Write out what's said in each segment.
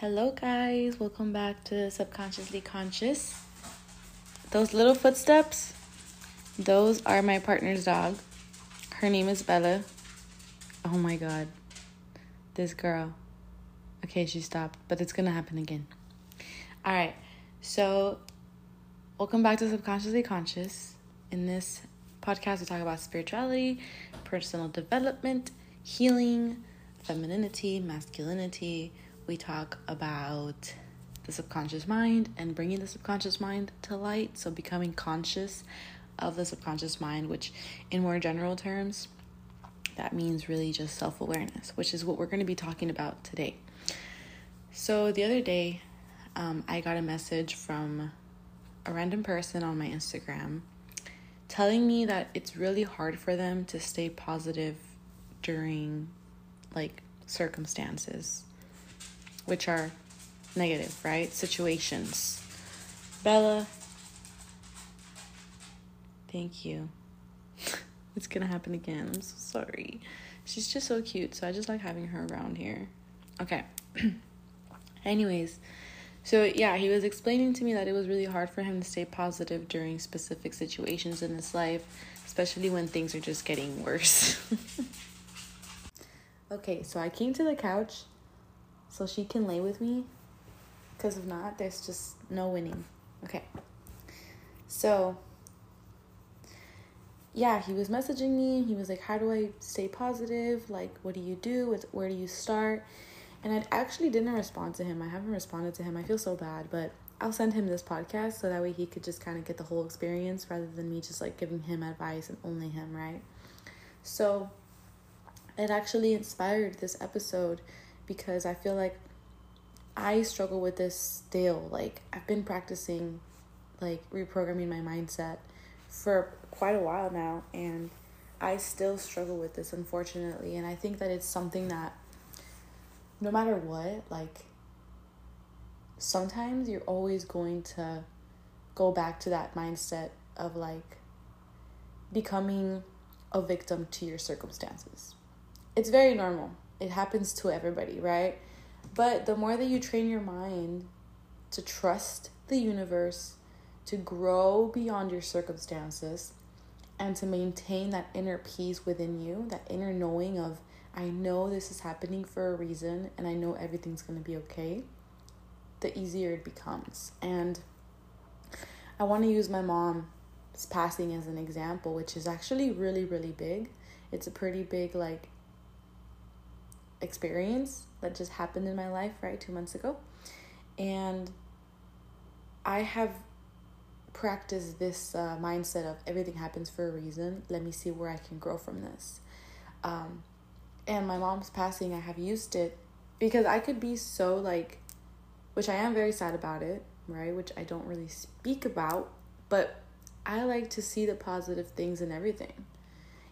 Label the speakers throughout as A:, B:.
A: Hello, guys. Welcome back to Subconsciously Conscious. Those little footsteps, those are my partner's dog. Her name is Bella. Oh my god. This girl. Okay, she stopped, but it's gonna happen again. Alright, so welcome back to Subconsciously Conscious. In this podcast, we talk about spirituality, personal development, healing, femininity, masculinity we talk about the subconscious mind and bringing the subconscious mind to light. So, becoming conscious of the subconscious mind, which, in more general terms, that means really just self awareness, which is what we're going to be talking about today. So, the other day, um, I got a message from a random person on my Instagram telling me that it's really hard for them to stay positive during like circumstances which are negative, right? Situations. Bella, thank you. it's gonna happen again. I'm so sorry. She's just so cute, so I just like having her around here. Okay. Anyways, so yeah, he was explaining to me that it was really hard for him to stay positive during specific situations in his life, especially when things are just getting worse. okay, so I came to the couch so she can lay with me. Because if not, there's just no winning. Okay. So, yeah, he was messaging me. He was like, How do I stay positive? Like, what do you do? Where do you start? And I actually didn't respond to him. I haven't responded to him. I feel so bad, but I'll send him this podcast so that way he could just kind of get the whole experience rather than me just like giving him advice and only him, right? So, it actually inspired this episode because I feel like I struggle with this still. Like I've been practicing like reprogramming my mindset for quite a while now and I still struggle with this unfortunately and I think that it's something that no matter what, like sometimes you're always going to go back to that mindset of like becoming a victim to your circumstances. It's very normal it happens to everybody, right? But the more that you train your mind to trust the universe, to grow beyond your circumstances, and to maintain that inner peace within you, that inner knowing of, I know this is happening for a reason and I know everything's to be okay, the easier it becomes. And I want to use my mom's passing as an example, which is actually really, really big. It's a pretty big, like, experience that just happened in my life, right, two months ago. And I have practiced this uh, mindset of everything happens for a reason. Let me see where I can grow from this. Um, and my mom's passing, I have used it because I could be so like, which I am very sad about it, right? Which I don't really speak about, but I like to see the positive things in everything.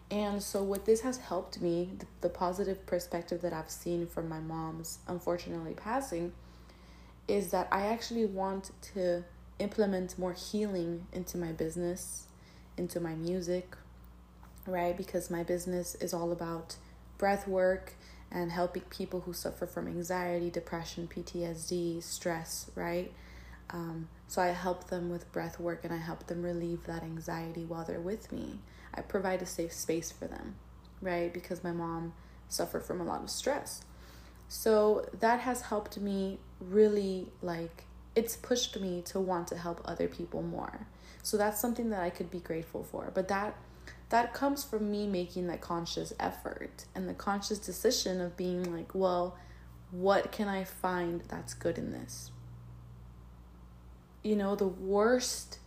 A: And so, what this has helped me, the, positive perspective that I've seen from my mom's unfortunately passing, is that I actually want to implement more healing into my business, into my music, right? Because my business is all about breath work and helping people who suffer from anxiety, depression, PTSD, stress, right? Um, so I help them with breath work and I help them relieve that anxiety while they're with me. I provide a safe space for them, right? Because my mom suffered from a lot of stress. So that has helped me really like it's pushed me to want to help other people more. So that's something that I could be grateful for. But that that comes from me making that conscious effort and the conscious decision of being like, well, what can I find that's good in this? You know, the worst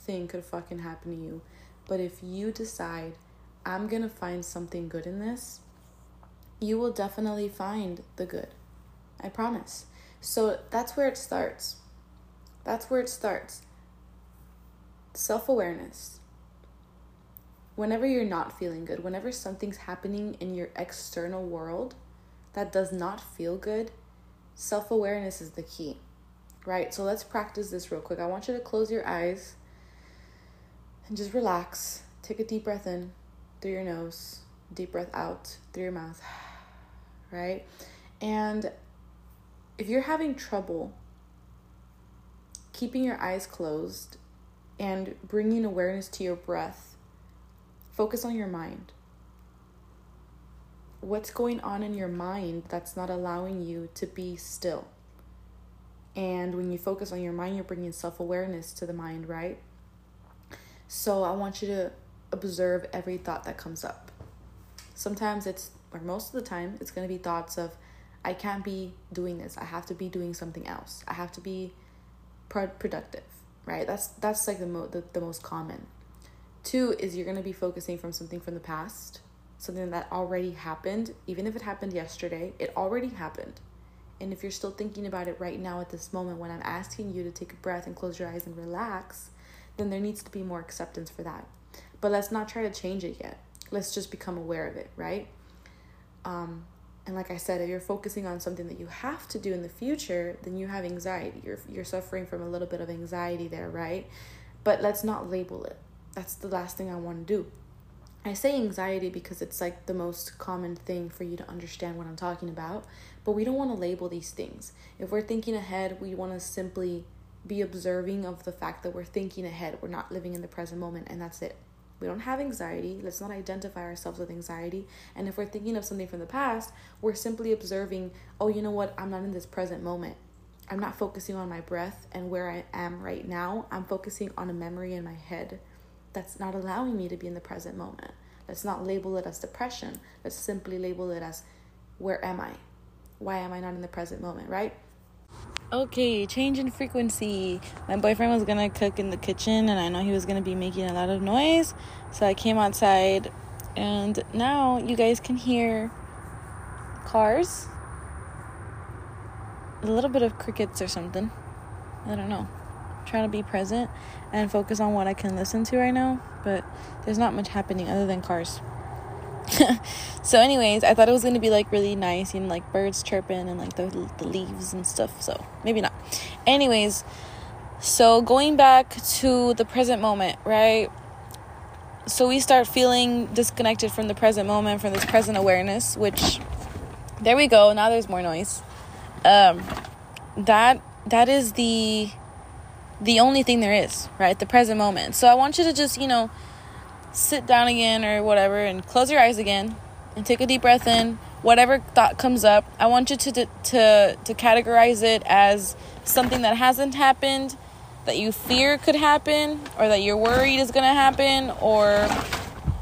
A: thing could fucking happen to you but if you decide, I'm to find something good in this, you will definitely find the good. I promise. So that's where it starts. That's where it starts. Self awareness. Whenever you're not feeling good, whenever something's happening in your external world that does not feel good, self awareness is the key, right? So let's practice this real quick. I want you to close your eyes and just relax. Take a deep breath in through your nose, deep breath out through your mouth, right? And if you're having trouble keeping your eyes closed and bringing awareness to your breath, focus on your mind. What's going on in your mind that's not allowing you to be still? And when you focus on your mind, you're bringing self awareness to the mind, right? So I want you to observe every thought that comes up. Sometimes it's, or most of the time, it's going to be thoughts of, I can't be doing this. I have to be doing something else. I have to be pro- productive, right? That's that's like the, mo- the the most common. Two is you're going to be focusing from something from the past, something that already happened, even if it happened yesterday, it already happened. And if you're still thinking about it right now at this moment when I'm asking you to take a breath and close your eyes and relax, then there needs to be more acceptance for that. But let's not try to change it yet. Let's just become aware of it, right? Um, and like I said, if you're focusing on something that you have to do in the future, then you have anxiety. You're you're suffering from a little bit of anxiety there, right? But let's not label it. That's the last thing I want to do. I say anxiety because it's like the most common thing for you to understand what I'm talking about, but we don't want to label these things. If we're thinking ahead, we want to simply be observing of the fact that we're thinking ahead. We're not living in the present moment, and that's it. We don't have anxiety. Let's not identify ourselves with anxiety. And if we're thinking of something from the past, we're simply observing, oh, you know what? I'm not in this present moment. I'm not focusing on my breath and where I am right now. I'm focusing on a memory in my head that's not allowing me to be in the present moment. Let's not label it as depression. Let's simply label it as where am I? Why am I not in the present moment, right? Okay, change in frequency. My boyfriend was gonna cook in the kitchen, and I know he was gonna be making a lot of noise. So I came outside, and now you guys can hear cars, a little bit of crickets or something. I don't know. Trying to be present and focus on what I can listen to right now, but there's not much happening other than cars. so anyways i thought it was gonna be like really nice you know like birds chirping and like the, the leaves and stuff so maybe not. Anyways so going back to the present moment right? So we start feeling disconnected from the present moment from this present awareness which there we go now there's more noise. Um that that is the the only thing there is right? The present moment. So i want you to just you know sit down again or whatever and close your eyes again and take a deep breath in. Whatever thought comes up i want you to to to categorize it as something that hasn't happened that you fear could happen or that you're worried is going to happen or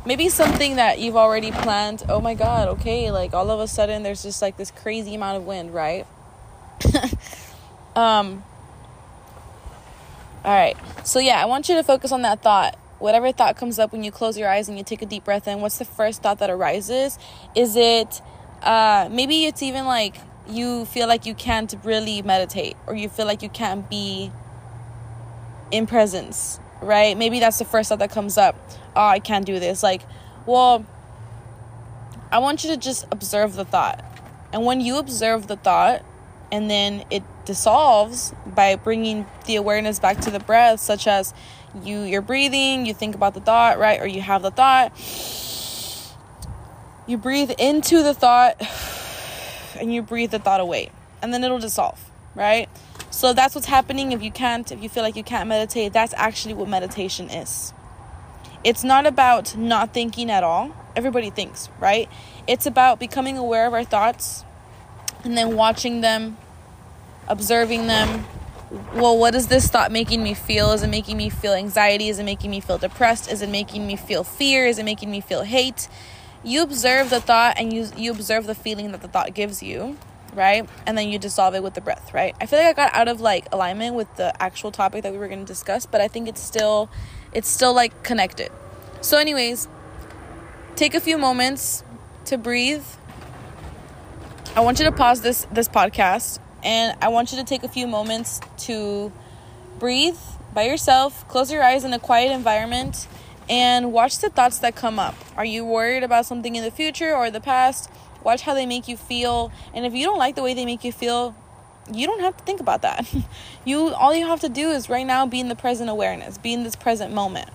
A: maybe something that you've already planned. Oh my god okay like all of a sudden there's just like this crazy amount of wind right? Um all right so yeah i want you to focus on that thought whatever thought comes up when you close your eyes and you take a deep breath in, what's the first thought that arises? Is it uh, maybe it's even like you feel like you can't really meditate or you feel like you can't be in presence, right? Maybe that's the first thought that comes up. Oh, I can't do this. Like, well, I want you to just observe the thought. And when you observe the thought and then it dissolves by bringing the awareness back to the breath, such as you you're breathing, you think about the thought, right? Or you have the thought. You breathe into the thought and you breathe the thought away. And then it'll dissolve, right? So that's what's happening if you can't if you feel like you can't meditate, that's actually what meditation is. It's not about not thinking at all. Everybody thinks, right? It's about becoming aware of our thoughts and then watching them, observing them, well, what is this thought making me feel? Is it making me feel anxiety? Is it making me feel depressed? Is it making me feel fear? Is it making me feel hate? You observe the thought and you you observe the feeling that the thought gives you, right? And then you dissolve it with the breath, right? I feel like I got out of like alignment with the actual topic that we were going to discuss, but I think it's still it's still like connected. So anyways, take a few moments to breathe. I want you to pause this this podcast and I want you to take a few moments to breathe by yourself, close your eyes in a quiet environment, and watch the thoughts that come up. Are you worried about something in the future or the past? Watch how they make you feel. And if you don't like the way they make you feel, you don't have to think about that. you all you have to do is right now be in the present awareness, be in this present moment.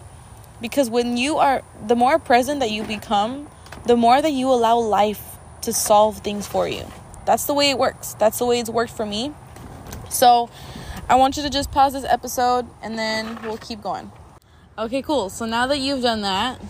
A: Because when you are the more present that you become, the more that you allow life to solve things for you That's the way it works. That's the way it's worked for me. So I want you to just pause this episode and then we'll keep going. Okay, cool. So now that you've done that,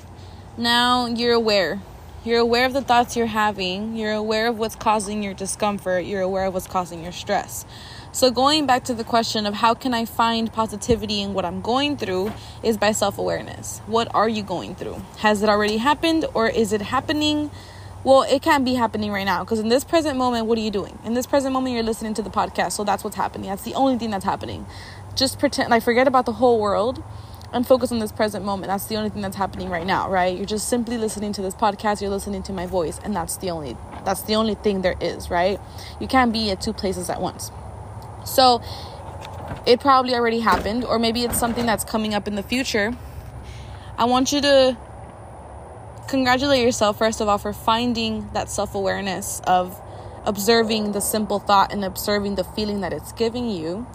A: now you're aware. You're aware of the thoughts you're having. You're aware of what's causing your discomfort. You're aware of what's causing your stress. So, going back to the question of how can I find positivity in what I'm going through is by self awareness. What are you going through? Has it already happened or is it happening? Well, it can't be happening right now because in this present moment, what are you doing? In this present moment, you're listening to the podcast. So, that's what's happening. That's the only thing that's happening. Just pretend, like, forget about the whole world and focus on this present moment. That's the only thing that's happening right now, right? You're just simply listening to this podcast, you're listening to my voice, and that's the only that's the only thing there is, right? You can't be at two places at once. So it probably already happened, or maybe it's something that's coming up in the future. I want you to congratulate yourself, first of all, for finding that self awareness of observing the simple thought and observing the feeling that it's giving you.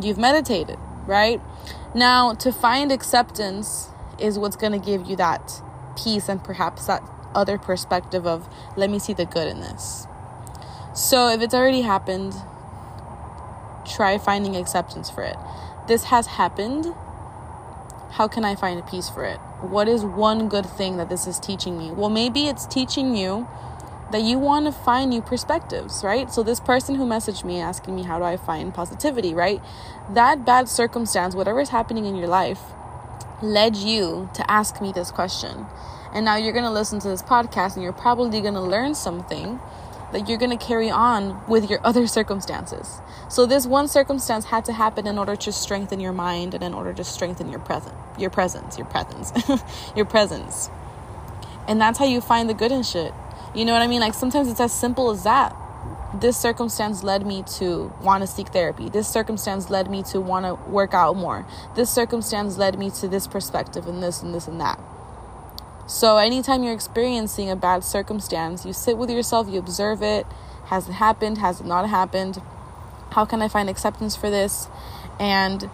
A: You've meditated, right? Now, to find acceptance is what's going to give you that peace and perhaps that other perspective of, let me see the good in this. So, if it's already happened, try finding acceptance for it. This has happened. How can I find a peace for it? What is one good thing that this is teaching me? Well, maybe it's teaching you that you want to find new perspectives, right? So, this person who messaged me asking me, How do I find positivity, right? That bad circumstance, whatever is happening in your life, led you to ask me this question. And now you're going to listen to this podcast and you're probably going to learn something that you're going to carry on with your other circumstances. So this one circumstance had to happen in order to strengthen your mind and in order to strengthen your present, your presence, your presence, your presence. And that's how you find the good in shit. You know what I mean? Like sometimes it's as simple as that. This circumstance led me to want to seek therapy. This circumstance led me to want to work out more. This circumstance led me to this perspective and this and this and that. So, anytime you're experiencing a bad circumstance, you sit with yourself, you observe it. Has it happened? Has it not happened? How can I find acceptance for this? And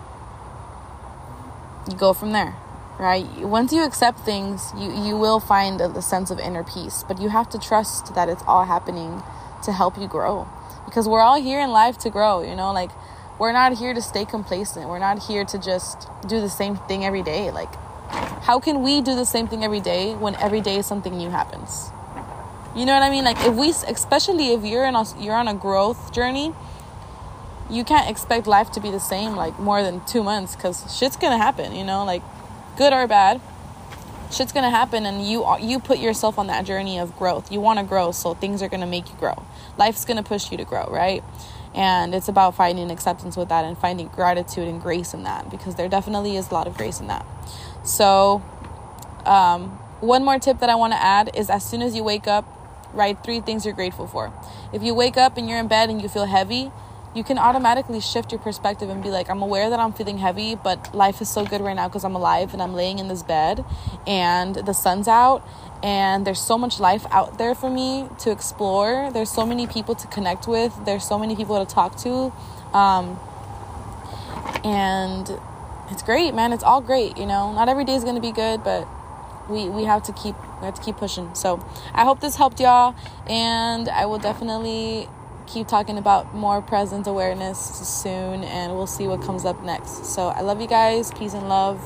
A: you go from there right once you accept things you you will find a, a, sense of inner peace but you have to trust that it's all happening to help you grow because we're all here in life to grow you know like we're not here to stay complacent we're not here to just do the same thing every day like how can we do the same thing every day when every day something new happens? You know what i mean? Like if we especially if you're in a you're on a growth journey you can't expect life to be the same like more than two months because shit's gonna happen you know? Like good or bad shit's gonna happen and you you put yourself on that journey of growth. You want to grow so things are gonna make you grow. Life's gonna push you to grow right? And it's about finding acceptance with that and finding gratitude and grace in that because there definitely is a lot of grace in that so um, one more tip that i want to add is as soon as you wake up write three things you're grateful for if you wake up and you're in bed and you feel heavy you can automatically shift your perspective and be like, I'm aware that I'm feeling heavy, but life is so good right now because I'm alive and I'm laying in this bed and the sun's out and there's so much life out there for me to explore. There's so many people to connect with, there's so many people to talk to. Um, and it's great, man. It's all great, you know. Not every day is to be good, but we we have to keep we have to keep pushing. So, I hope this helped y'all and I will definitely keep talking about more present awareness soon and we'll see what comes up next. So I love you guys. Peace and love.